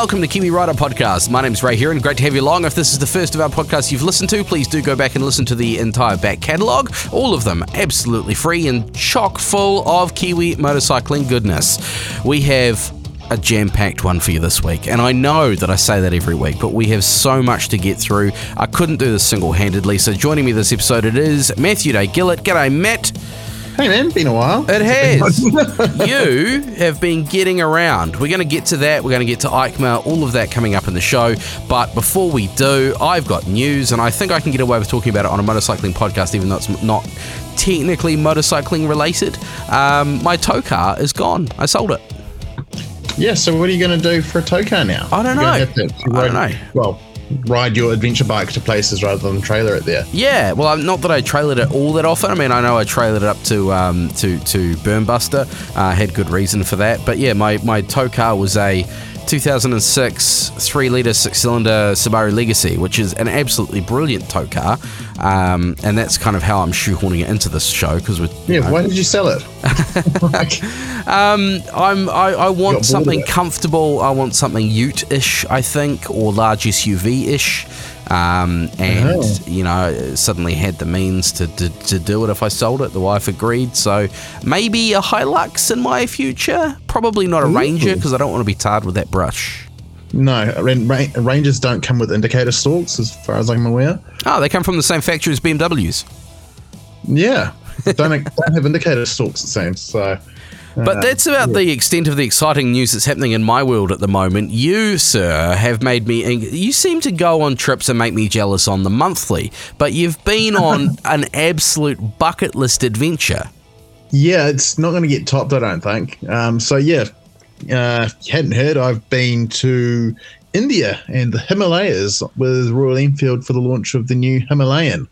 welcome to Kiwi Rider Podcast. My name's Ray here, and great to have you along. If this is the first of our podcasts you've listened to, please do go back and listen to the entire back catalogue. All of them absolutely free and chock full of Kiwi motorcycling goodness. We have a jam packed one for you this week. And I know that I say that every week, but we have so much to get through. I couldn't do this single handedly. So joining me this episode, it is Matthew Day Gillett. G'day, Matt. Hey man, been a while. It has. you have been getting around. We're going to get to that. We're going to get to EICMA, all of that coming up in the show. But before we do, I've got news, and I think I can get away with talking about it on a motorcycling podcast, even though it's not technically motorcycling related. Um, my tow car is gone. I sold it. Yeah, so what are you going to do for a tow car now? I don't know. I don't know. Well, ride your adventure bike to places rather than trailer it there. Yeah, well, not that I trailered it all that often. I mean, I know I trailered it up to um, to to Burnbuster. Uh, had good reason for that, but yeah, my my tow car was a 2006 3 litre six cylinder Subaru Legacy, which is an absolutely brilliant tow car. Um, and that's kind of how I'm shoehorning it into this show because we're. Yeah, know, why did you sell it? um, I'm, I, I want something comfortable. I want something ute ish, I think, or large SUV ish. Um, and oh. you know suddenly had the means to, to, to, do it if I sold it. The wife agreed, so maybe a Hilux in my future. Probably not a Ooh. Ranger because I don't want to be tarred with that brush. No, Rangers don't come with indicator stalks, as far as I'm aware. Oh, they come from the same factory as BMWs. Yeah, don't, don't have indicator stalks, it seems. So but uh, that's about the extent of the exciting news that's happening in my world at the moment. You, sir, have made me. You seem to go on trips and make me jealous on the monthly, but you've been on an absolute bucket list adventure. Yeah, it's not going to get topped, I don't think. Um, so, yeah, uh, you hadn't heard, I've been to India and the Himalayas with Royal Enfield for the launch of the new Himalayan.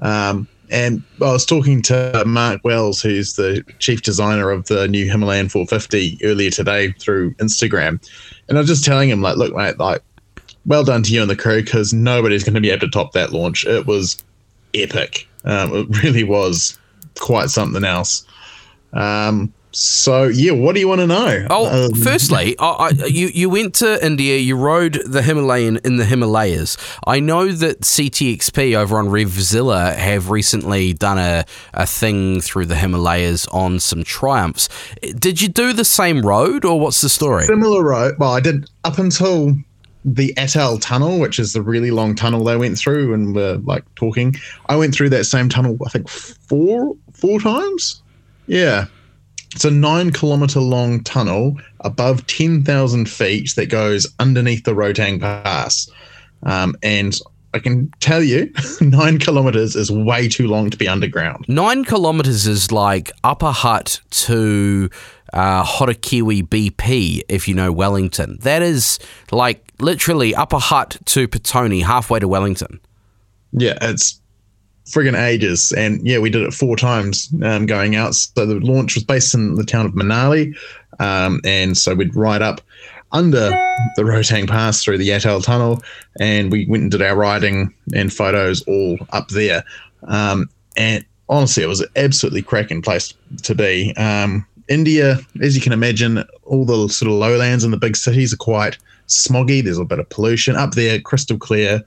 Um, and I was talking to Mark Wells, who's the chief designer of the new Himalayan 450 earlier today through Instagram. And I was just telling him, like, look, mate, like, well done to you and the crew because nobody's going to be able to top that launch. It was epic. Um, it really was quite something else. Um, so yeah, what do you want to know? Oh, um, firstly, I, I, you you went to India. You rode the Himalayan in the Himalayas. I know that CTXP over on Revzilla have recently done a, a thing through the Himalayas on some Triumphs. Did you do the same road, or what's the story? Similar road. Well, I did up until the Atal tunnel, which is the really long tunnel they went through, and were like talking. I went through that same tunnel, I think four four times. Yeah, it's a nine kilometer long tunnel above 10,000 feet that goes underneath the Rohtang Pass. Um, and I can tell you, nine kilometers is way too long to be underground. Nine kilometers is like Upper Hutt to uh, BP, if you know Wellington. That is like literally Upper Hutt to Petone, halfway to Wellington. Yeah, it's friggin' ages. And yeah, we did it four times um, going out. So the launch was based in the town of Manali. Um, and so we'd ride up under the Rohtang Pass through the Atal Tunnel, and we went and did our riding and photos all up there. Um, and honestly, it was an absolutely cracking place to be. Um, India, as you can imagine, all the sort of lowlands and the big cities are quite smoggy. There's a bit of pollution up there, crystal clear.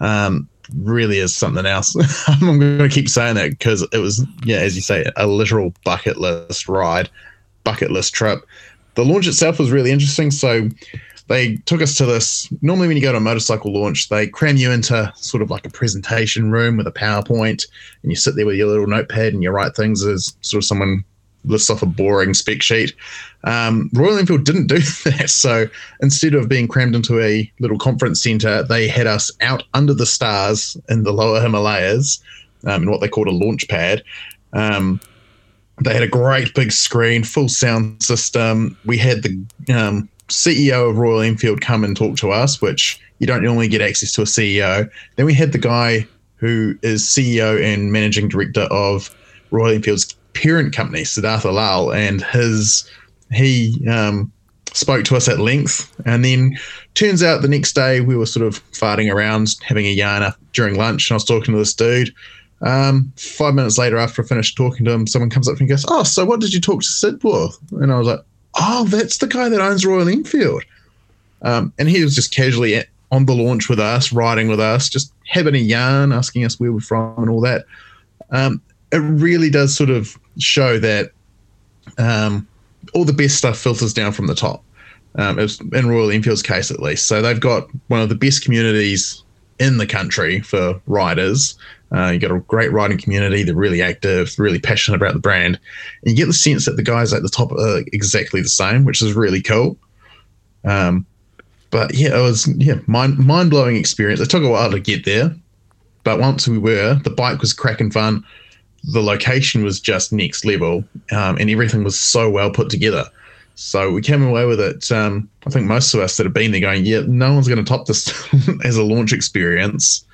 Um, really is something else. I'm going to keep saying that because it was, yeah, as you say, a literal bucket list ride, bucket list trip. The launch itself was really interesting. So they took us to this. Normally, when you go to a motorcycle launch, they cram you into sort of like a presentation room with a PowerPoint, and you sit there with your little notepad and you write things as sort of someone lists off a boring spec sheet. Um, Royal Enfield didn't do that. So instead of being crammed into a little conference center, they had us out under the stars in the lower Himalayas um, in what they called a launch pad. Um, they had a great big screen, full sound system. We had the um, CEO of Royal Enfield come and talk to us, which you don't normally get access to a CEO. Then we had the guy who is CEO and managing director of Royal Enfield's parent company, Siddhartha Lal, and his he um, spoke to us at length. And then turns out the next day we were sort of farting around, having a yarn during lunch, and I was talking to this dude. Um, five minutes later, after I finished talking to him, someone comes up and goes, "Oh, so what did you talk to Sid for?" And I was like, "Oh, that's the guy that owns Royal Enfield." Um, and he was just casually at, on the launch with us, riding with us, just having a yarn, asking us where we're from and all that. Um, it really does sort of show that um, all the best stuff filters down from the top. Um, was in Royal Enfield's case, at least. So they've got one of the best communities in the country for riders. Uh, you got a great riding community. They're really active, really passionate about the brand. And you get the sense that the guys at the top are exactly the same, which is really cool. Um, but yeah, it was yeah mind mind blowing experience. It took a while to get there, but once we were, the bike was cracking fun. The location was just next level, um, and everything was so well put together. So we came away with it. Um, I think most of us that have been there going, yeah, no one's going to top this as a launch experience.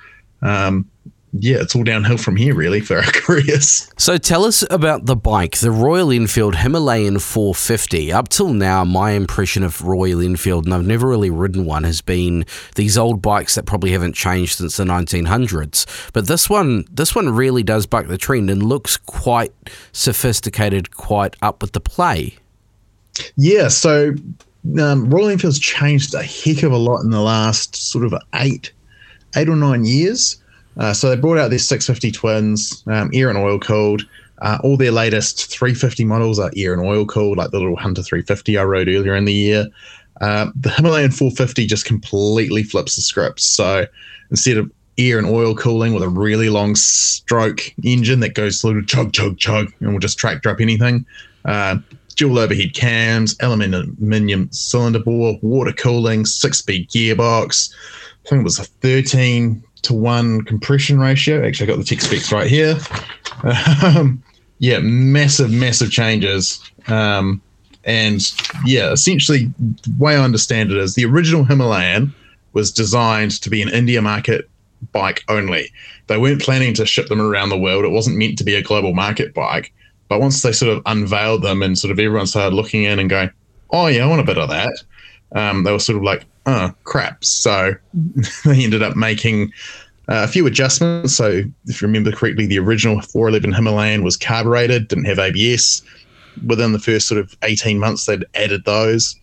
Um, yeah, it's all downhill from here, really, for our careers. So tell us about the bike, the Royal Enfield Himalayan 450. Up till now, my impression of Royal Enfield, and I've never really ridden one, has been these old bikes that probably haven't changed since the 1900s. But this one, this one really does buck the trend and looks quite sophisticated, quite up with the play. Yeah, so um, Royal Enfield's changed a heck of a lot in the last sort of eight, eight or nine years. Uh, so they brought out their 650 twins, um, air and oil cooled. Uh, all their latest 350 models are air and oil cooled, like the little Hunter 350 I rode earlier in the year. Uh, the Himalayan 450 just completely flips the script. So instead of air and oil cooling with a really long stroke engine that goes through chug, chug, chug, and will just track up anything, uh, dual overhead cams, aluminium cylinder bore, water cooling, six speed gearbox. I think it was a 13 to one compression ratio. Actually, I got the tech specs right here. Um, yeah, massive, massive changes. Um, and yeah, essentially, the way I understand it is the original Himalayan was designed to be an India market bike only. They weren't planning to ship them around the world. It wasn't meant to be a global market bike. But once they sort of unveiled them and sort of everyone started looking in and going, oh, yeah, I want a bit of that, um, they were sort of like, oh, crap. So they ended up making uh, a few adjustments. So, if you remember correctly, the original 411 Himalayan was carbureted, didn't have ABS. Within the first sort of 18 months, they'd added those.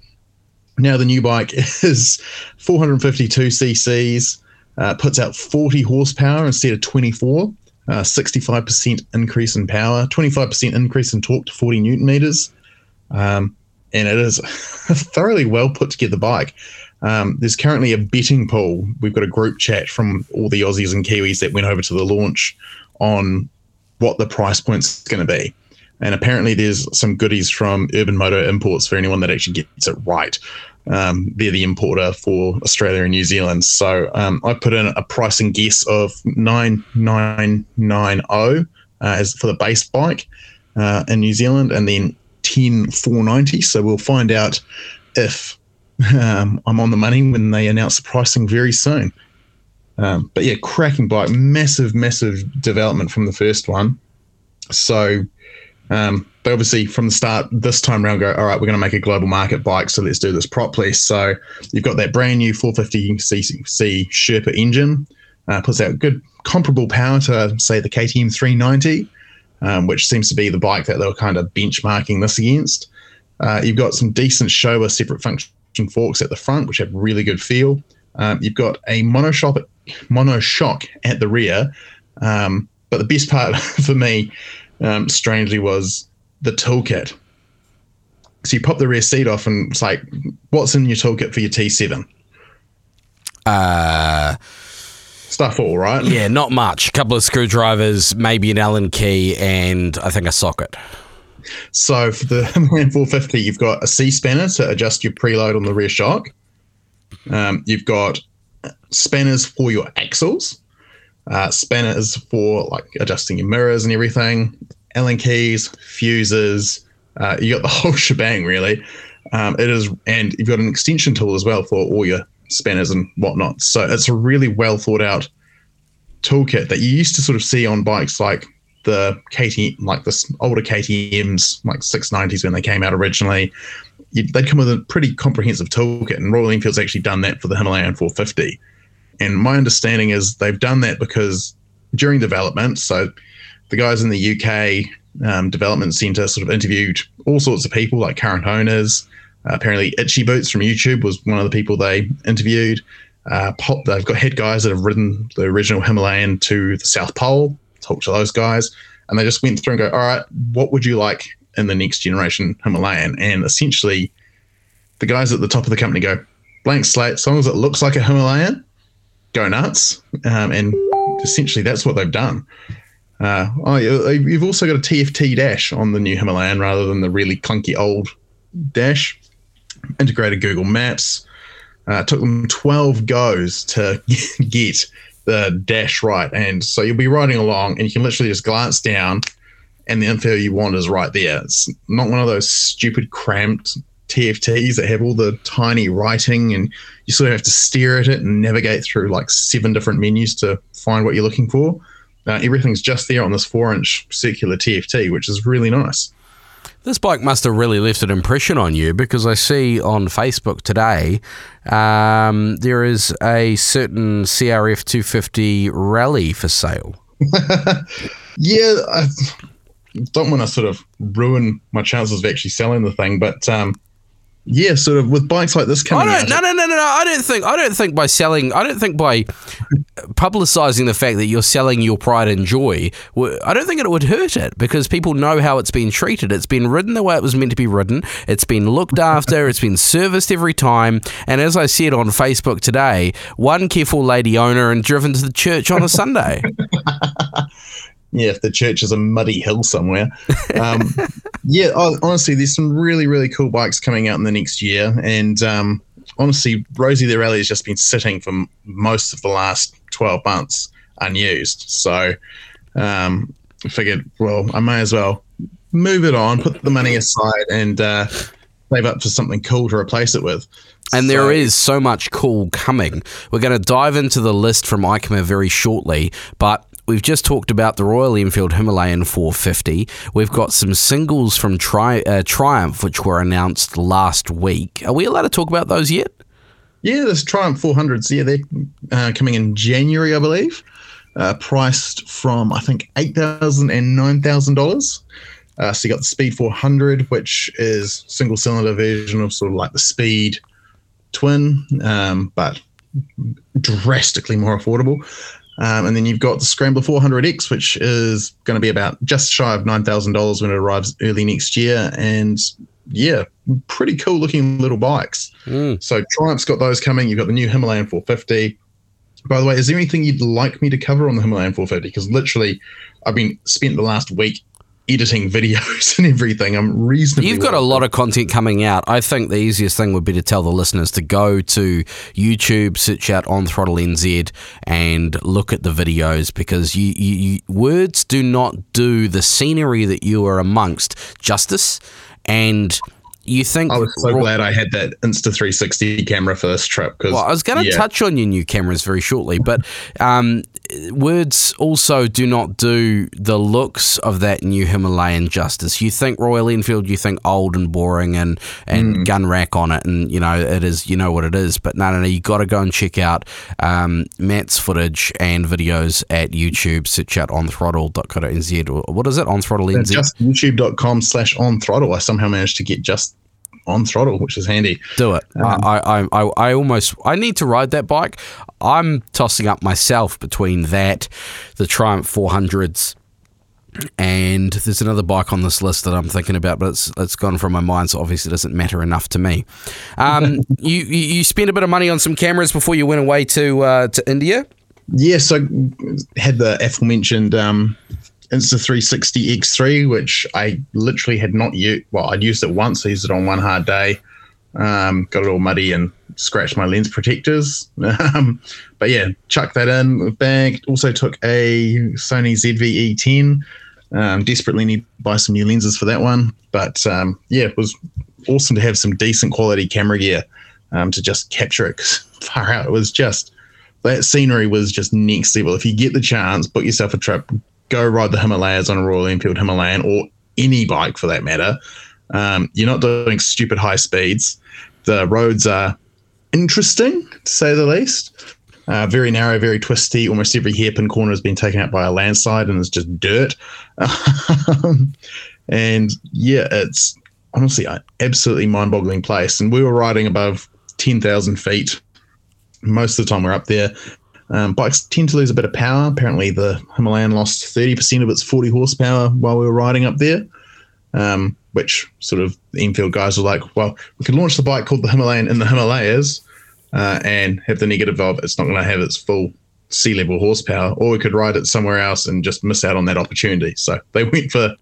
Now, the new bike is 452 cc's, uh, puts out 40 horsepower instead of 24, uh, 65% increase in power, 25% increase in torque to 40 newton meters. Um, and it is a thoroughly well put together bike. Um, there's currently a betting pool. We've got a group chat from all the Aussies and Kiwis that went over to the launch on what the price point's going to be. And apparently, there's some goodies from Urban Moto Imports for anyone that actually gets it right. Um, they're the importer for Australia and New Zealand. So um, I put in a pricing guess of 9990 uh, as for the base bike uh, in New Zealand and then 10490. So we'll find out if um, I'm on the money when they announce the pricing very soon. Um, but yeah, cracking bike, massive, massive development from the first one. So um, they obviously from the start this time around go, all right, we're going to make a global market bike, so let's do this properly. So you've got that brand new 450cc Sherpa engine, uh, puts out good comparable power to say the KTM 390, um, which seems to be the bike that they were kind of benchmarking this against. Uh, you've got some decent Showa separate function forks at the front, which have really good feel. Um, you've got a monoshock, monoshock at the rear. Um, but the best part for me, um, strangely, was the toolkit. So you pop the rear seat off, and it's like, what's in your toolkit for your T7? Uh, Stuff all right. Yeah, not much. A couple of screwdrivers, maybe an Allen key, and I think a socket. So for the Himalayan 450, you've got a C spanner to adjust your preload on the rear shock. Um, you've got spanners for your axles, uh, spanners for like adjusting your mirrors and everything, Allen keys, fuses. Uh, you got the whole shebang really. Um, it is, and you've got an extension tool as well for all your spanners and whatnot. So it's a really well thought out toolkit that you used to sort of see on bikes like the KTM, like the older KTM's, like 690s when they came out originally, they'd come with a pretty comprehensive toolkit, and Royal Enfield's actually done that for the Himalayan 450. And my understanding is they've done that because during development, so the guys in the UK um, development centre sort of interviewed all sorts of people, like current owners, Apparently, Itchy Boots from YouTube was one of the people they interviewed. Uh, pop, they've got head guys that have ridden the original Himalayan to the South Pole. Talk to those guys, and they just went through and go, "All right, what would you like in the next generation Himalayan?" And essentially, the guys at the top of the company go, "Blank slate. As long as it looks like a Himalayan, go nuts." Um, and essentially, that's what they've done. Uh, oh, you've also got a TFT dash on the new Himalayan rather than the really clunky old dash. Integrated Google Maps. Uh, took them 12 goes to get the dash right. And so you'll be riding along and you can literally just glance down and the info you want is right there. It's not one of those stupid cramped TFTs that have all the tiny writing and you sort of have to stare at it and navigate through like seven different menus to find what you're looking for. Uh, everything's just there on this four inch circular TFT, which is really nice. This bike must have really left an impression on you because I see on Facebook today um, there is a certain CRF 250 rally for sale. yeah, I don't want to sort of ruin my chances of actually selling the thing, but um, yeah, sort of with bikes like this coming I don't. No, no, no, no, no. I don't think. I don't think by selling. I don't think by publicising the fact that you're selling your pride and joy. I don't think it would hurt it because people know how it's been treated. It's been ridden the way it was meant to be ridden. It's been looked after. it's been serviced every time. And as I said on Facebook today, one careful lady owner and driven to the church on a Sunday. yeah, if the church is a muddy hill somewhere. Um, yeah, honestly, there's some really, really cool bikes coming out in the next year. And um, honestly, Rosie the Rally has just been sitting for most of the last 12 months unused. So um, I figured, well, I may as well move it on, put the money aside, and uh, save up for something cool to replace it with. And there is so much cool coming. We're going to dive into the list from EICMA very shortly, but We've just talked about the Royal Enfield Himalayan 450. We've got some singles from Tri- uh, Triumph, which were announced last week. Are we allowed to talk about those yet? Yeah, there's Triumph 400s. Yeah, they're uh, coming in January, I believe. Uh, priced from, I think, $8,000 and $9,000. Uh, so you got the Speed 400, which is single cylinder version of sort of like the Speed Twin, um, but drastically more affordable. Um, and then you've got the Scrambler 400X, which is going to be about just shy of $9,000 when it arrives early next year. And yeah, pretty cool looking little bikes. Mm. So Triumph's got those coming. You've got the new Himalayan 450. By the way, is there anything you'd like me to cover on the Himalayan 450? Because literally, I've been spent the last week editing videos and everything. I'm reasonably. You've got a lot of content coming out. I think the easiest thing would be to tell the listeners to go to YouTube, search out on Throttle NZ, and look at the videos because you, you, you words do not do the scenery that you are amongst justice and you think I was so glad I had that Insta 360 camera for this trip because well, I was going to yeah. touch on your new cameras very shortly, but um, words also do not do the looks of that new Himalayan justice. You think Royal Enfield, you think old and boring and and mm. gun rack on it, and you know it is, you know what it is. But no, no, no, you got to go and check out um, Matt's footage and videos at YouTube. Search out on throttle.co.nz. What is it? On throttle NZ. Just youtube.com slash on throttle. I somehow managed to get just on throttle, which is handy. Do it. Um, I, I, I, I almost I need to ride that bike. I'm tossing up myself between that, the Triumph 400s, and there's another bike on this list that I'm thinking about, but it's it's gone from my mind, so obviously it doesn't matter enough to me. Um, you you spent a bit of money on some cameras before you went away to uh, to India. Yes, I had the aforementioned um, Insta360 X3, which I literally had not used. Well, I'd used it once. I used it on one hard day. Um, got it all muddy and scratched my lens protectors. Um, but yeah, chucked that in bag. Also took a Sony ZV-E10. Um, desperately need to buy some new lenses for that one. But um, yeah, it was awesome to have some decent quality camera gear um, to just capture it. Far out, it was just that scenery was just next level. If you get the chance, book yourself a trip, go ride the Himalayas on a Royal Enfield Himalayan or any bike for that matter. Um, you're not doing stupid high speeds. The roads are interesting, to say the least. Uh, very narrow, very twisty. Almost every hairpin corner has been taken out by a landslide and it's just dirt. and yeah, it's honestly an absolutely mind-boggling place. And we were riding above ten thousand feet most of the time. We're up there. Um, bikes tend to lose a bit of power. Apparently, the Himalayan lost thirty percent of its forty horsepower while we were riding up there. Um, which sort of the Enfield guys were like, well, we could launch the bike called the Himalayan in the Himalayas uh, and have the negative of it's not going to have its full sea level horsepower, or we could ride it somewhere else and just miss out on that opportunity. So they went for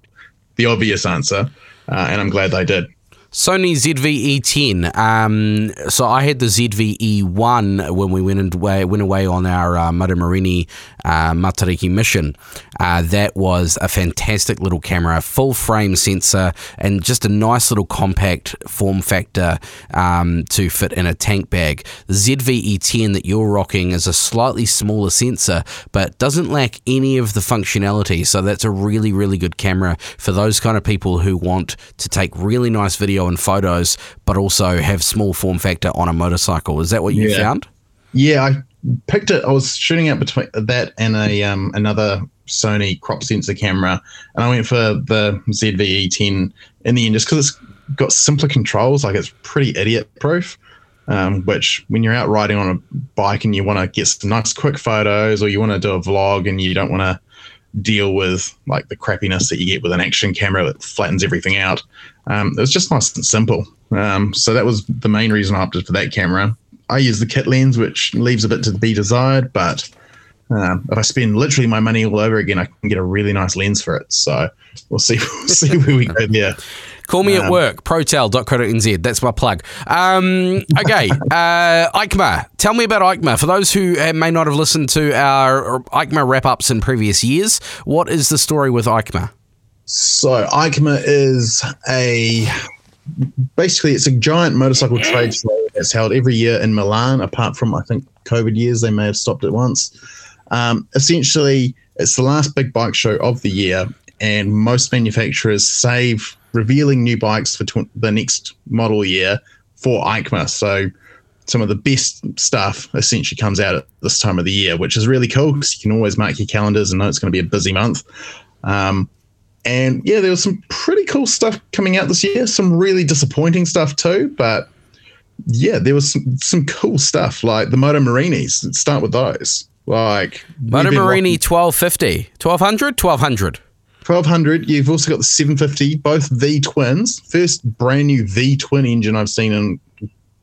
the obvious answer, uh, and I'm glad they did. Sony ZV-E10. Um, so I had the ZV-E1 when we went away, went away on our uh, Mautomarini uh, Matariki mission. Uh, that was a fantastic little camera, full frame sensor, and just a nice little compact form factor um, to fit in a tank bag. The ZV-E10 that you're rocking is a slightly smaller sensor, but doesn't lack any of the functionality. So that's a really, really good camera for those kind of people who want to take really nice video and photos, but also have small form factor on a motorcycle. Is that what you Yeah. found? Yeah, I picked it. I was shooting out between that and a um, another Sony crop sensor camera, and I went for the ZV-E10 in the end just because it's got simpler controls. Like it's pretty idiot proof. Um, which when you're out riding on a bike and you want to get some nice quick photos, or you want to do a vlog and you don't want to deal with like the crappiness that you get with an action camera that flattens everything out. Um, it was just nice and simple. Um, so that was the main reason I opted for that camera. I use the kit lens, which leaves a bit to be desired, but um, if I spend literally my money all over again, I can get a really nice lens for it. So we'll see, we'll see where we go there. Call me at Um, work, protel.co.nz. That's my plug. Um, okay, uh, EICMA. Tell me about EICMA. For those who uh, may not have listened to our EICMA wrap ups in previous years, what is the story with EICMA? So EICMA is a basically it's a giant motorcycle trade show that's held every year in Milan. Apart from I think COVID years, they may have stopped it once. Um, essentially, it's the last big bike show of the year, and most manufacturers save revealing new bikes for tw- the next model year for EICMA. So some of the best stuff essentially comes out at this time of the year, which is really cool because you can always mark your calendars and know it's going to be a busy month. Um, and yeah, there was some pretty cool stuff coming out this year. Some really disappointing stuff too, but yeah, there was some, some cool stuff like the Moto Morinis. Let's start with those. Like Moto Morini rocking 1250. 1200? 1200. 1200. You've also got the 750, both V twins. First brand new V twin engine I've seen in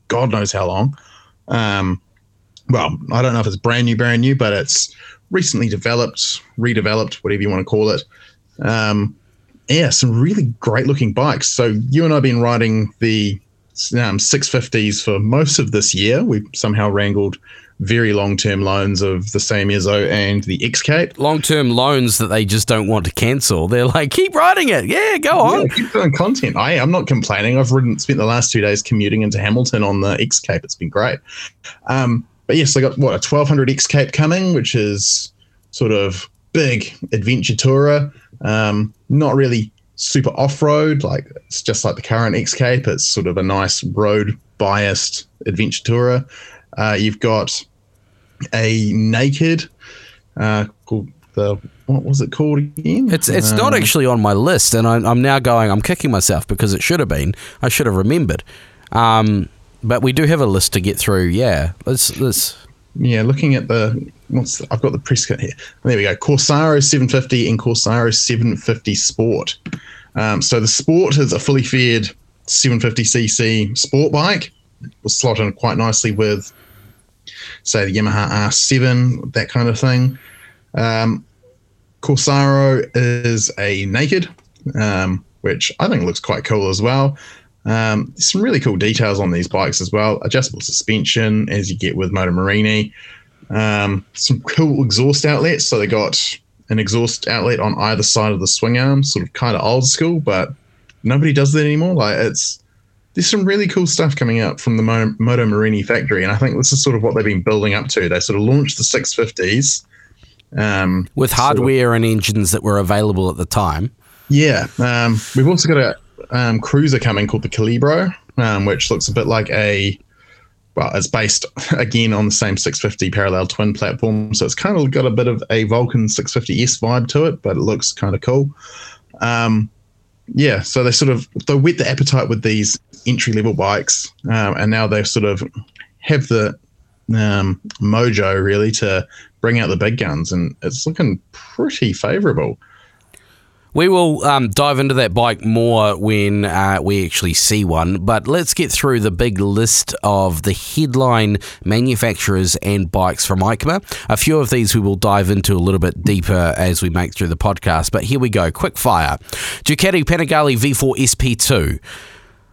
God knows how long. Um, well, I don't know if it's brand new, brand new, but it's recently developed, redeveloped, whatever you want to call it. Um, yeah, some really great looking bikes. So you and I have been riding the um, 650s for most of this year. We've somehow wrangled very long term loans of the Seiemmezzo and the X Cape. Long term loans that they just don't want to cancel. They're like, keep writing it. Yeah, go on. Yeah, keep doing content. I am not complaining. I've ridden, spent the last two days commuting into Hamilton on the X Cape. It's been great. Um, but yes, I got what a 1200 X Cape coming, which is sort of big adventure tourer. Um, not really super off road. Like it's just like the current Xcape. It's sort of a nice road biased adventure tourer. Uh, you've got a naked uh, called the what was it called again? It's it's not Um, actually on my list, and I, I'm now going. I'm kicking myself because it should have been. I should have remembered. Um, but we do have a list to get through. Yeah, let's let's. yeah, looking at the what's I've got the press kit here. There we go. Corsaro 750 and Corsaro 750 Sport. Um, so the Sport is a fully fed 750cc sport bike. It will slot in quite nicely with, say, the Yamaha R7, that kind of thing. Um, Corsaro is a naked, um, which I think looks quite cool as well. Um, some really cool details on these bikes as well. Adjustable suspension, as you get with Moto Morini. Um, some cool exhaust outlets. So they got an exhaust outlet on either side of the swing arm, sort of kind of old school, but nobody does that anymore. Like it's there's some really cool stuff coming out from the Mo- Moto Morini factory, and I think this is sort of what they've been building up to. They sort of launched the 650s. Um, with sort of- hardware and engines that were available at the time. yeah, um, we've also got a um, cruiser coming called the Calibro, um, which looks a bit like a well, it's based again on the same 650 parallel twin platform, so it's kind of got a bit of a Vulcan 650S vibe to it, but it looks kind of cool. Um, yeah, so they sort of they whet the appetite with these entry level bikes, um, and now they sort of have the um, mojo really to bring out the big guns, and it's looking pretty favourable. We will um, dive into that bike more when uh, we actually see one, but let's get through the big list of the headline manufacturers and bikes from EICMA. A few of these we will dive into a little bit deeper as we make through the podcast, but here we go. Quick fire Ducati Panigale V4 SP2,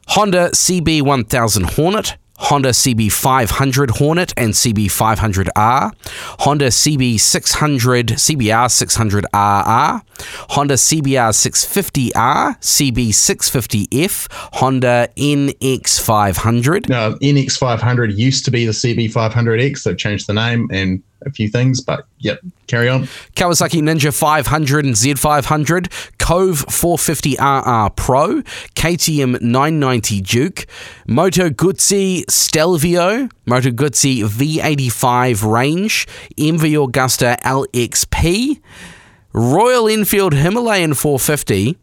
Honda CB1000 Hornet, Honda CB500 Hornet and CB500R, Honda CB600 CBR600RR, Honda CBR650R, CB650F, Honda NX500. Now, NX500 used to be the CB500X. They've changed the name and a few things, but yep, carry on. Kawasaki Ninja 500 and Z500, Kove 450RR Pro, KTM 990 Duke, Moto Guzzi Stelvio, Moto Guzzi V85 Range, MV Agusta LXP, Royal Enfield Himalayan 450,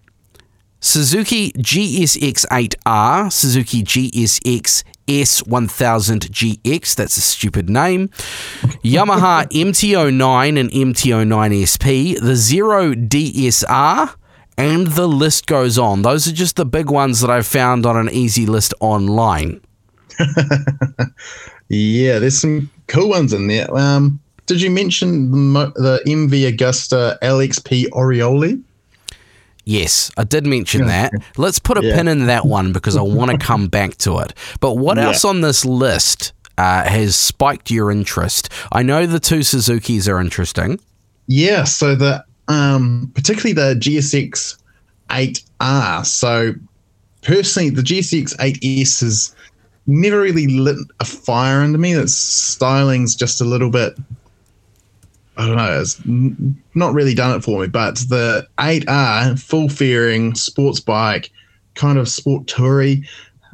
Suzuki GSX8R, Suzuki GSX S1000GX, that's a stupid name, Yamaha MT09 and MT09 SP, the Zero DSR, and the list goes on. Those are just the big ones that I've found on an easy list online. yeah, there's some cool ones in there. Um, did you mention the, the MV Agusta LXP Orioli? Yes, I did mention that. Let's put a yeah. pin in that one because I want to come back to it. But what yeah. else on this list uh, has spiked your interest? I know the two Suzuki's are interesting. Yeah, so the um, particularly the GSX 8R. So personally, the GSX 8S has never really lit a fire under me. That styling's just a little bit I don't know, it's not really done it for me. But the 8R full fairing sports bike, kind of sport toury.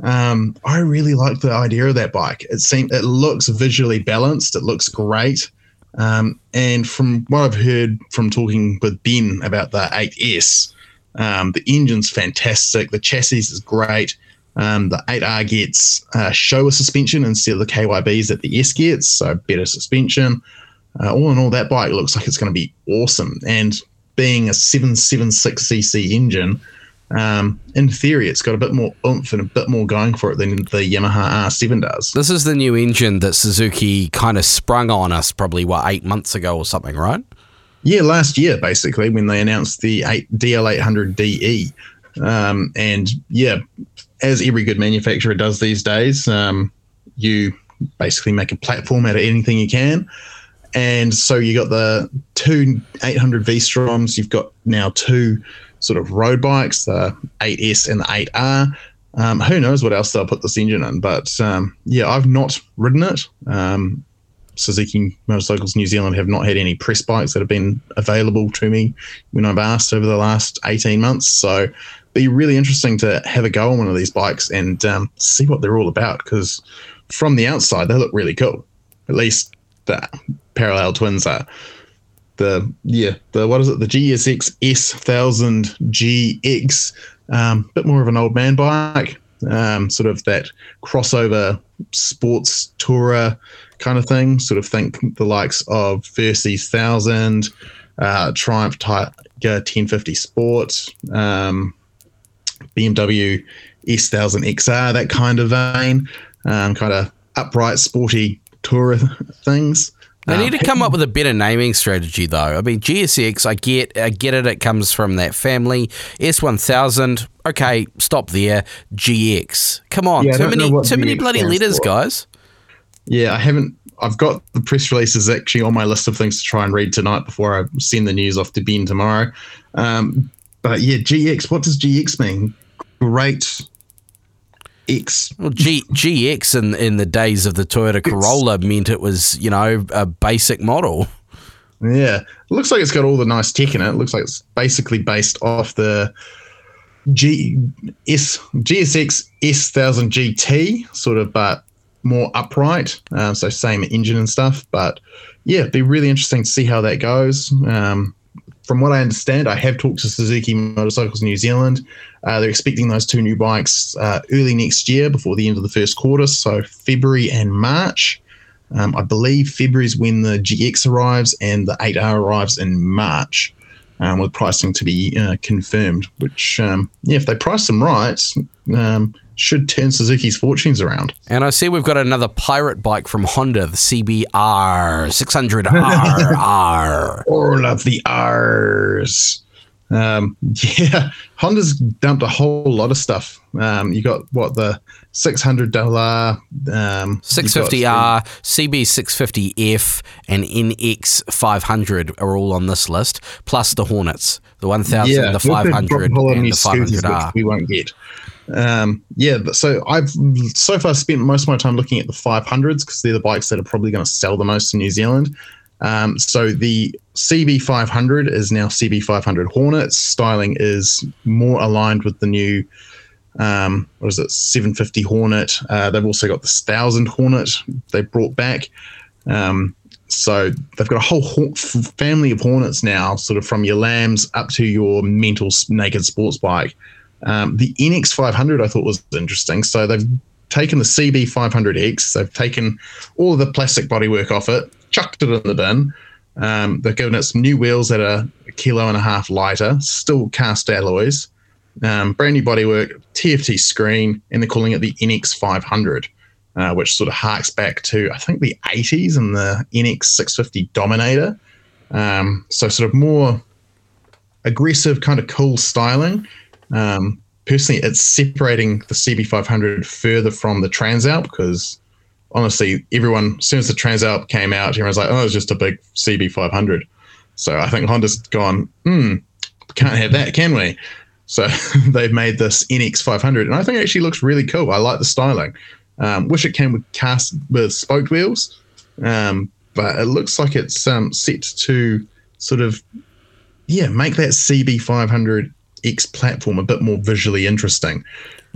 Um, I really like the idea of that bike. It seems it looks visually balanced. It looks great. Um, and from what I've heard from talking with Ben about the 8S, um, the engine's fantastic. The chassis is great. Um, the 8R gets uh, Showa suspension instead of the KYBs that the S gets, so better suspension uh, all in all, that bike looks like it's going to be awesome. And being a 776cc engine, um, in theory, it's got a bit more oomph and a bit more going for it than the Yamaha R7 does. This is the new engine that Suzuki kind of sprung on us probably, what, eight months ago or something, right? Yeah, last year, basically, when they announced the DL800DE. Um, and yeah, as every good manufacturer does these days, um, you basically make a platform out of anything you can. And so you got the two 800 V Stroms. You've got now two sort of road bikes, the 8S and the 8R. Um, who knows what else they'll put this engine in? But um, yeah, I've not ridden it. Um, Suzuki Motorcycles New Zealand have not had any press bikes that have been available to me when I've asked over the last 18 months. So be really interesting to have a go on one of these bikes and um, see what they're all about because from the outside, they look really cool. At least the parallel twins are. The yeah, the what is it? The GSX S thousand GX, um, bit more of an old man bike, um, sort of that crossover sports tourer kind of thing. Sort of think the likes of Versys thousand, uh, Triumph Tiger 1050 Sport, um, BMW S1000 XR, that kind of vein, um, kind of upright, sporty tourer things. They need to come up with a better naming strategy, though. I mean, GSX, I get, I get it. It comes from that family. S1000, okay, stop there. GX, come on, yeah, too many, too many bloody letters, for. guys. Yeah, I haven't. I've got the press releases actually on my list of things to try and read tonight before I send the news off to Ben tomorrow. Um, but yeah, GX. What does GX mean? Great X. Well, G, GX in, in the days of the Toyota Corolla it's, meant it was, you know, a basic model. Yeah. It looks like it's got all the nice tech in it. it looks like it's basically based off the G S GSX S1000 GT, sort of, but more upright. Um, so same engine and stuff. But yeah, it'd be really interesting to see how that goes. Um, from what I understand, I have talked to Suzuki Motorcycles New Zealand. Uh, they're expecting those two new bikes uh, early next year before the end of the first quarter, so February and March. Um, I believe February is when the GX arrives and the 8R arrives in March, um, with pricing to be uh, confirmed. Which, um, yeah, if they price them right, um, should turn Suzuki's fortunes around. And I see we've got another pirate bike from Honda, the CBR 600RR. All of the R's. Um, yeah, Honda's dumped a whole lot of stuff. Um, you got what the six hundred dollar, um, 650R, CB650F, and NX 500 are all on this list, plus the Hornets, the 1000, yeah, the 500, and the 500R. We won't get. Um, yeah, so I've so far spent most of my time looking at the 500s because they're the bikes that are probably going to sell the most in New Zealand. Um, so the CB500 is now CB500 Hornets. Styling is more aligned with the new, um, what is it, 750 Hornet. Uh, they've also got the 1000 Hornet they brought back. Um, so they've got a whole family of Hornets now, sort of from your lambs up to your mental naked sports bike. Um, the NX500 I thought was interesting. So they've taken the CB500X, they've taken all of the plastic bodywork off it, chucked it in the bin. Um, they've given it some new wheels that are a kilo and a half lighter, still cast alloys, um, brand new bodywork, TFT screen, and they're calling it the NX500, uh, which sort of harks back to I think the 80s and the NX650 Dominator. Um, so sort of more aggressive, kind of cool styling. Um, personally, it's separating the CB500 further from the Transalp because honestly, everyone, as soon as the Transalp came out, everyone's like, oh, it's just a big CB500. So I think Honda's gone, hmm, can't have that, can we? So they've made this NX500, and I think it actually looks really cool. I like the styling. Um, wish it came with cast with spoked wheels, um, but it looks like it's um, set to sort of, yeah, make that CB500 X platform a bit more visually interesting,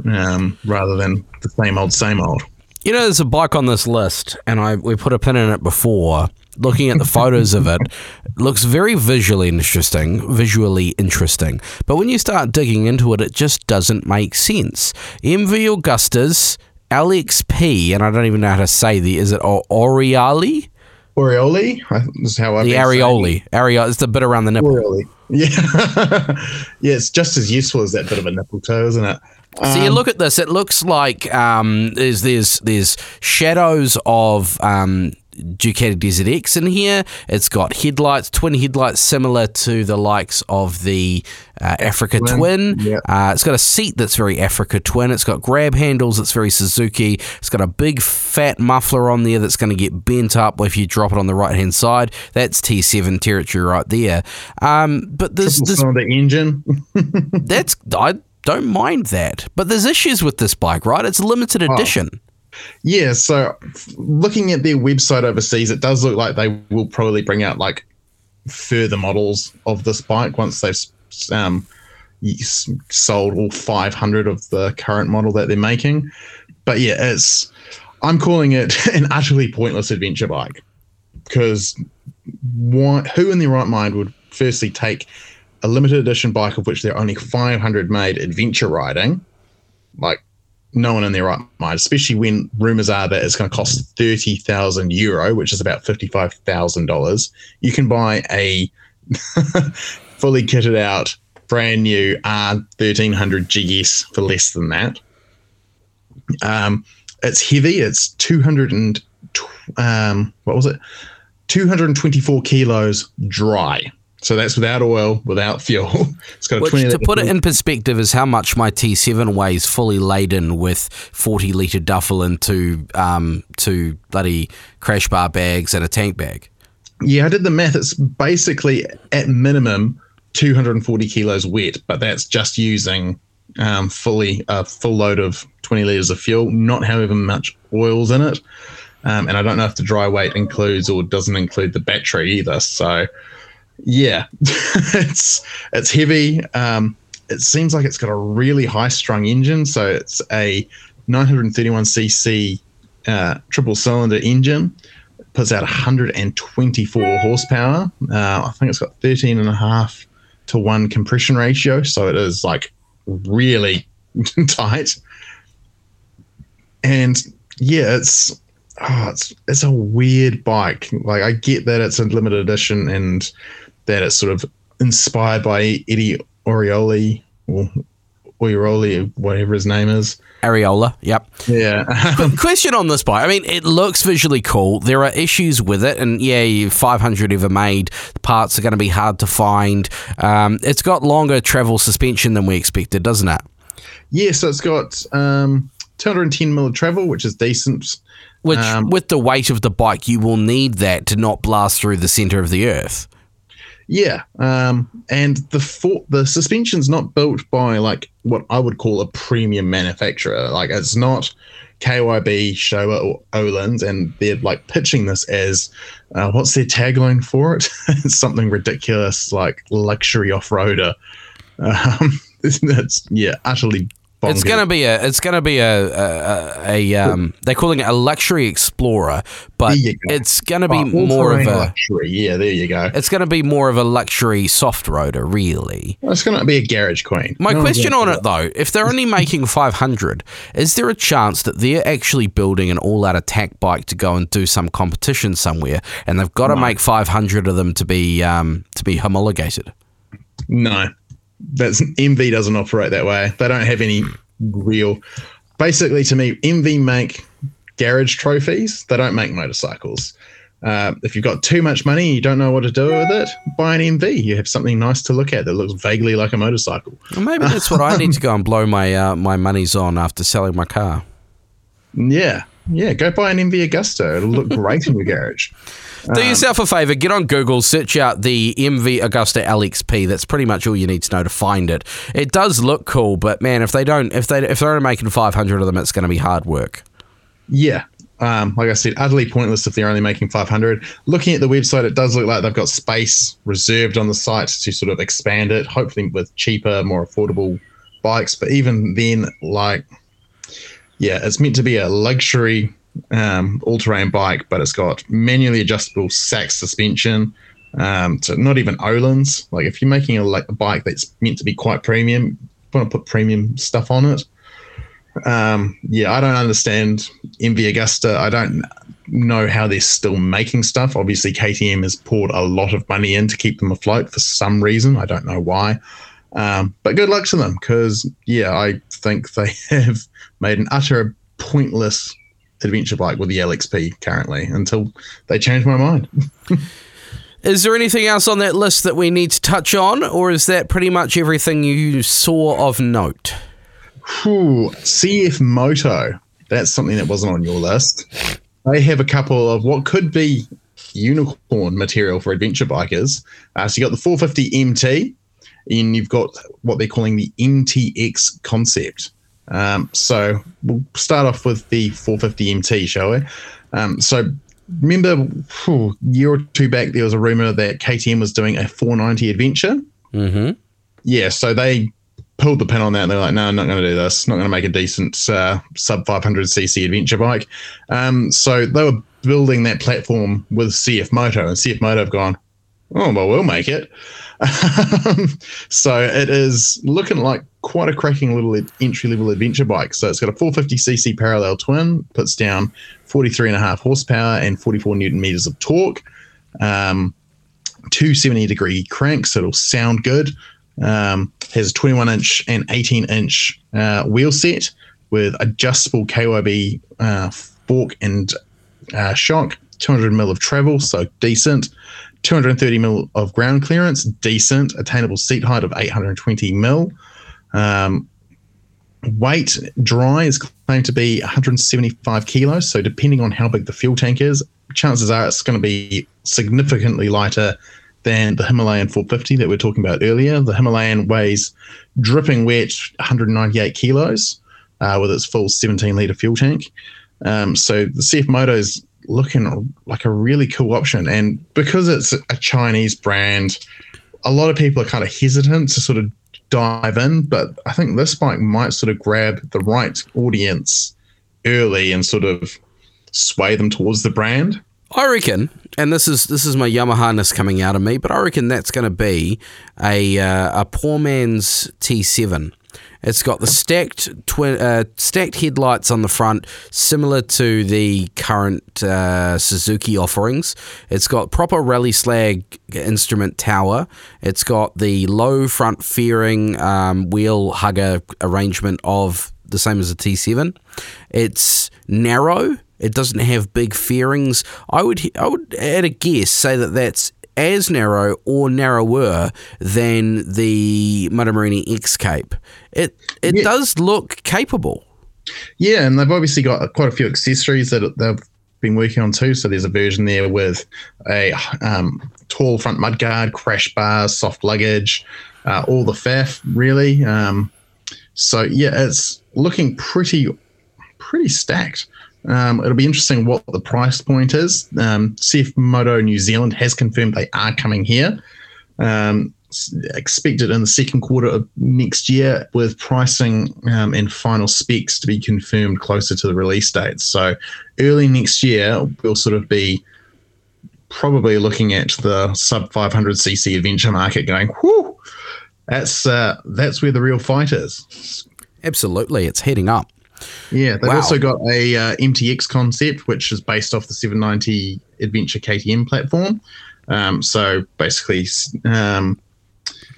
um, rather than the same old, same old. You know, there's a bike on this list, and I we put a pin in it before. Looking at the photos of it, it looks very visually interesting, visually interesting. But when you start digging into it, it just doesn't make sense. MV Augustus LXP, and I don't even know how to say the. Is it O- Oriali? Orioli, I- is how I The areoli. Areoli is the bit around the nipple. Orioli. Yeah, yeah, it's just as useful as that bit of a nipple toe, isn't it? So you Um, look at this. It looks like um, there's there's there's shadows of um, Ducati Desert X in here. It's got headlights, twin headlights, similar to the likes of the uh, Africa Twin. Twin, yeah. Uh, it's got a seat that's very Africa Twin. It's got grab handles that's very Suzuki. It's got a big fat muffler on there that's going to get bent up if you drop it on the right hand side. That's T7 territory right there. Um, but there's this cylinder engine. that's I don't mind that. But there's issues with this bike, right? It's a limited Oh. Yeah, so looking at their website overseas, it does look like they will probably bring out like further models of this bike once they've um, sold all 500 of the current model that they're making. But yeah, it's I'm calling it an utterly pointless adventure bike because who in their right mind would firstly take a limited edition bike of which there are only 500 made adventure riding, like no one in their right mind, especially when rumors are that it's going to cost 30,000 euro, which is about $55,000. You can buy a fully kitted out, brand new R1300 GS for less than that. Um, it's heavy. It's 200 and, um, what was it? 224 kilos dry. So that's without oil, without fuel. It's got a Which, 20 to put it in perspective, is how much my T7 weighs fully laden with 40 litre duffel and two, um, two bloody crash bar bags and a tank bag. Yeah, I did the math. It's basically at minimum 240 kilos wet, but that's just using um, fully a full load of 20 liters of fuel, not however much oil's in it. Um, and I don't know if the dry weight includes or doesn't include the battery either. So, yeah, it's it's heavy. Um, it seems like it's got a really high strung engine. So it's a 931cc uh, triple cylinder engine It puts out 124 horsepower. Uh, I think it's got 13 and a half to one compression ratio, so it is like really tight. And yeah, it's oh, it's it's a weird bike. Like I get that it's a limited edition and that it's sort of inspired by Eddie Orioli or Orioli, whatever his name is. Areola, yep. Yeah. Question on this bike. I mean, it looks visually cool. There are issues with it, and yeah, 500 ever made. The parts are going to be hard to find. Um, it's got longer travel suspension than we expected, doesn't it? yeah, so it's got um, 210 mil travel, which is decent. Which, Um, with the weight of the bike, you will need that to not blast through the center of the earth. Yeah, um, and the for- the suspension's not built by like what I would call a premium manufacturer. Like it's not KYB, Showa, or Öhlins, and they're like pitching this as uh, what's their tagline for it? something ridiculous like luxury off roader. Um, it's yeah, utterly. It's gonna be a. It's gonna be a a, a, um. They're calling it a luxury explorer, but go. it's gonna be Oh, more of a. luxury. Yeah, there you go. It's gonna be more of a luxury soft roader, really. It's going to be a garage queen. My No question on it though, if they're only making 500, is there a chance that they're actually building an all-out attack bike to go and do some competition somewhere, and they've got to No. make 500 of them to be um, to be homologated? No, that's MV doesn't operate that way. They don't have any real. Basically, to me, MV make garage trophies. They don't make motorcycles. Uh, if you've got too much money and you don't know what to do with it, buy an MV. You have something nice to look at that looks vaguely like a motorcycle. Well, maybe that's what I need to go and blow my uh, my monies on after selling my car. Yeah, yeah. Go buy an MV Agusta. It'll look great in your garage. Do yourself a favor, get on Google, search out the MV Agusta LXP. That's pretty much all you need to know to find it. It does look cool, but man, if they don't, if they if they're only making 500 of them, it's going to be hard work. Yeah. Um, like I said, utterly pointless if they're only making 500. Looking at the website, it does look like they've got space reserved on the site to sort of expand it, hopefully with cheaper, more affordable bikes. But even then, like, yeah, it's meant to be a luxury um, all terrain bike, but it's got manually adjustable Sachs suspension. Um, so not even Öhlins. Like, if you're making a, like, a bike that's meant to be quite premium, you want to put premium stuff on it um, yeah, I don't understand MV Agusta. I don't know how they're still making stuff. Obviously, KTM has poured a lot of money in to keep them afloat for some reason. I don't know why. Um, but good luck to them because, yeah, I think they have made an utter pointless adventure bike with the LXP currently until they change my mind. Is there anything else on that list that we need to touch on, or is that pretty much everything you saw of note? Whew, CF Moto. That's something that wasn't on your list. They have a couple of what could be unicorn material for adventure bikers. Uh, so you got the 450 MT, and you've got what they're calling the MTX concept. Um, so we'll start off with the 450 MT, shall we? Um, so remember, whew, a year or two back, there was a rumor that KTM was doing a 490 adventure Mm-hmm. yeah, so they pulled the pin on that and they're like, no, I'm not going to do this. Not going to make a decent uh, sub 500cc adventure bike. Um, so they were building that platform with CF Moto, and CF Moto have gone, oh, well, we'll make it. So it is looking like quite a cracking little entry level adventure bike. So it's got a 450cc parallel twin, puts down 43 and a half horsepower and 44 newton meters of torque. Um, 270 degree crank, so it'll sound good. Um, has a 21 inch and 18 inch uh, wheel set with adjustable KYB uh, fork and uh, shock, 200 mil of travel, so decent. 230 mil of ground clearance, decent. Attainable seat height of 820 mil. Um, weight dry is claimed to be 175 kilos. So depending on how big the fuel tank is, chances are it's going to be significantly lighter than the Himalayan 450 that we are talking about earlier. The Himalayan weighs dripping wet 198 kilos uh, with its full 17 liter fuel tank. Um, so the CF Moto is looking like a really cool option. And because it's a Chinese brand, a lot of people are kind of hesitant to sort of dive in. But I think this bike might sort of grab the right audience early and sort of sway them towards the brand. I reckon, and this is this is my Yamaha-ness coming out of me, but I reckon that's going to be a uh, a poor man's T7. It's got the stacked twin, uh, stacked headlights on the front, similar to the current uh, Suzuki offerings. It's got proper rally slag instrument tower. It's got the low front fairing um, wheel hugger arrangement of the same as a T7. It's narrow. It doesn't have big fairings. I would I would at a guess say that that's as narrow or narrower than the Moto Morini X Cape. It it yeah. does look capable. Yeah, and they've obviously got quite a few accessories that they've been working on too. So there's a version there with a um, tall front mudguard, crash bars, soft luggage, uh, all the faff really. Um, so yeah, it's looking pretty pretty stacked. Um, it'll be interesting what the price point is. Um, Moto New Zealand has confirmed they are coming here. Um, expected in the second quarter of next year, with pricing um, and final specs to be confirmed closer to the release date. So early next year, we'll sort of be probably looking at the sub 500cc adventure market, going, "Whoo, that's uh, that's where the real fight is." Absolutely, it's heading up. Yeah, they've wow. also got a uh, MTX concept, which is based off the 790 Adventure KTM platform. Um, so basically, um,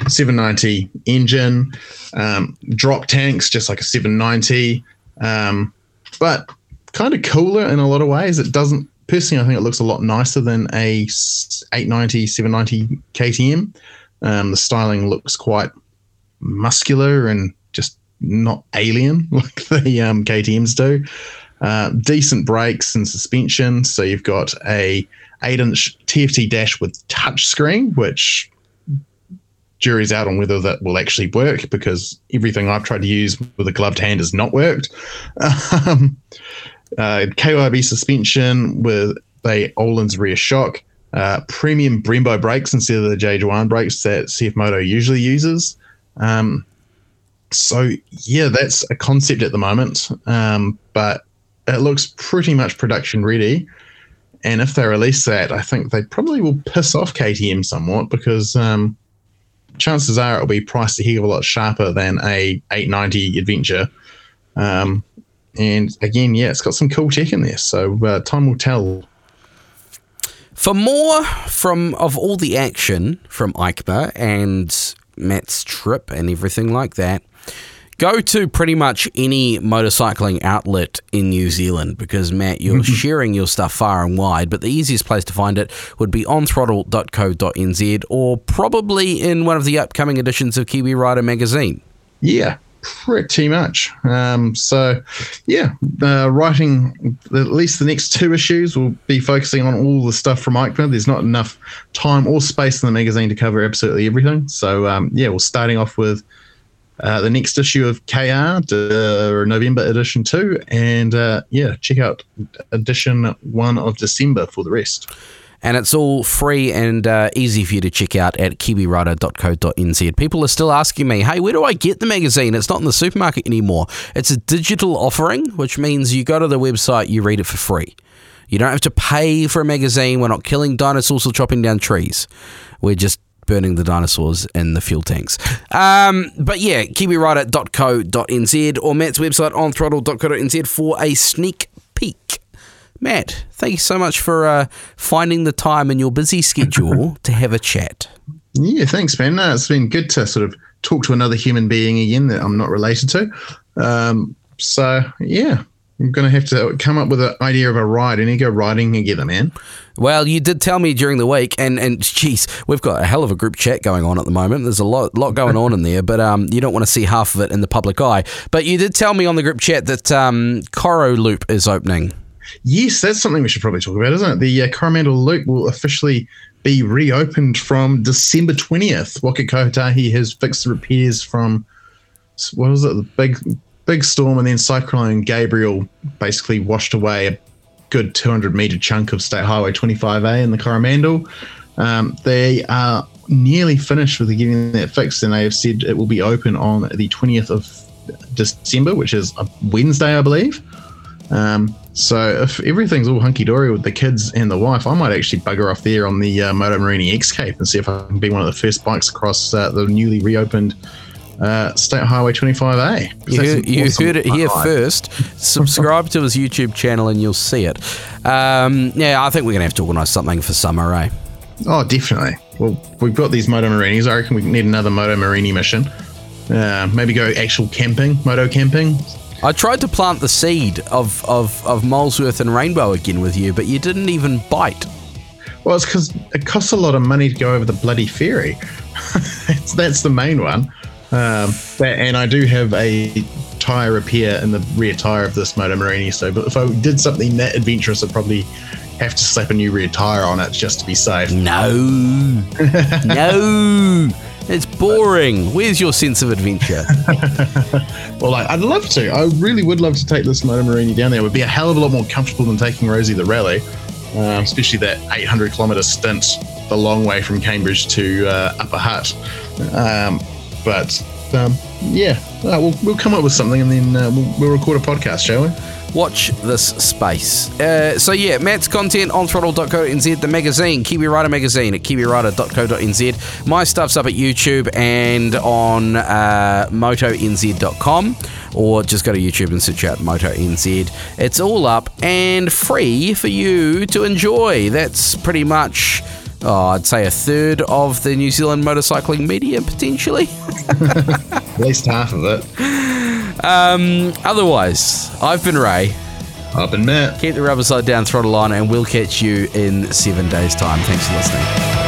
790 engine, um, drop tanks, just like a 790, um, but kind of cooler in a lot of ways. It doesn't. Personally, I think it looks a lot nicer than a 890, 790 KTM. Um, the styling looks quite muscular and not alien like the um, KTM's do. Uh, decent brakes and suspension. So you've got a eight inch TFT dash with touchscreen, which jury's out on whether that will actually work because everything I've tried to use with a gloved hand has not worked. Um, uh, KYB suspension with a Öhlins rear shock, uh, premium Brembo brakes instead of the J.Juan brakes that CF Moto usually uses. Um, so yeah, that's a concept at the moment, um, but it looks pretty much production ready. And if they release that, I think they probably will piss off KTM somewhat because um, chances are it'll be priced a heck of a lot sharper than a 890 Adventure. Um, and again, yeah, it's got some cool tech in there, so uh, time will tell. For more from of all the action from EICMA and Matt's trip and everything like that, Go to pretty much any motorcycling outlet in New Zealand because, Matt, you're mm-hmm. sharing your stuff far and wide, but the easiest place to find it would be onthrottle.co.nz or probably in one of the upcoming editions of Kiwi Rider magazine. Yeah, pretty much. Um, so, yeah, uh, writing at least the next two issues will be focusing on all the stuff from EICMA. There's not enough time or space in the magazine to cover absolutely everything. So, um, yeah, we're starting off with uh, the next issue of KR, uh, November edition two, and uh, yeah, check out edition one of December for the rest. And it's all free and uh, easy for you to check out at kiwirider.co.nz. People are still asking me, hey, where do I get the magazine? It's not in the supermarket anymore. It's a digital offering, which means you go to the website, you read it for free. You don't have to pay for a magazine. We're not killing dinosaurs or chopping down trees. We're just burning the dinosaurs in the fuel tanks. Um, but yeah, kiwirider.co.nz or Matt's website on throttle.co.nz for a sneak peek. Matt, thank you so much for uh, finding the time in your busy schedule to have a chat. Yeah, thanks, man. No, it's been good to sort of talk to another human being again that I'm not related to. Um, so, yeah, I'm going to have to come up with an idea of a ride and you go riding together, man. Well, you did tell me during the week, and and geez, we've got a hell of a group chat going on at the moment. There's a lot lot going on in there, but um, you don't want to see half of it in the public eye. But you did tell me on the group chat that um, Coro Loop is opening. Yes, that's something we should probably talk about, isn't it? The uh, Coromandel Loop will officially be reopened from December 20th. Waka Kotahi has fixed the repairs from, what was it, the big big storm and then Cyclone Gabrielle basically washed away a good 200 meter chunk of State Highway 25A in the Coromandel. Um, they are nearly finished with getting that fixed, and they have said it will be open on the 20th of December, which is a Wednesday, I believe. Um, so if everything's all hunky dory with the kids and the wife, I might actually bugger off there on the uh, Moto Morini X Cape and see if I can be one of the first bikes across uh, the newly reopened uh, State Highway 25A. You, heard, you awesome heard, it here first. Subscribe to his YouTube channel and you'll see it. Um, yeah, I think we're going to have to organise something for summer, eh? Oh, definitely. Well, we've got these Moto Morinis. I reckon we need another Moto Morini mission. Uh, maybe go actual camping, moto camping. I tried to plant the seed of, of, of Molesworth and Rainbow again with you, but you didn't even bite. Well, it's because it costs a lot of money to go over the bloody ferry. that's, that's the main one. Um, and I do have a tyre repair in the rear tyre of this Moto Morini. So, but if I did something that adventurous, I'd probably have to slap a new rear tyre on it just to be safe. No, no, it's boring. Where's your sense of adventure? well, I, would love to. I really would love to take this Moto Morini down there. It would be a hell of a lot more comfortable than taking Rosie the rally, uh, especially that 800 kilometre stint the long way from Cambridge to uh, Upper Hutt. Um, but um, yeah, uh, we'll, we'll come up with something and then uh, we'll, we'll record a podcast, shall we? watch this space. Uh, so yeah, Matt's content on throttle.co.nz, the magazine, Kiwi Rider magazine at kiwirider.co.nz. My stuff's up at YouTube and on uh, motonz.com or just go to YouTube and search out MotoNZ. It's all up and free for you to enjoy. That's pretty much oh, I'd say a third of the New Zealand motorcycling media potentially. At least half of it. Um, otherwise, I've been Ray. I've been Matt. Keep the rubber side down, throttle on, and we'll catch you in seven days' time. Thanks for listening.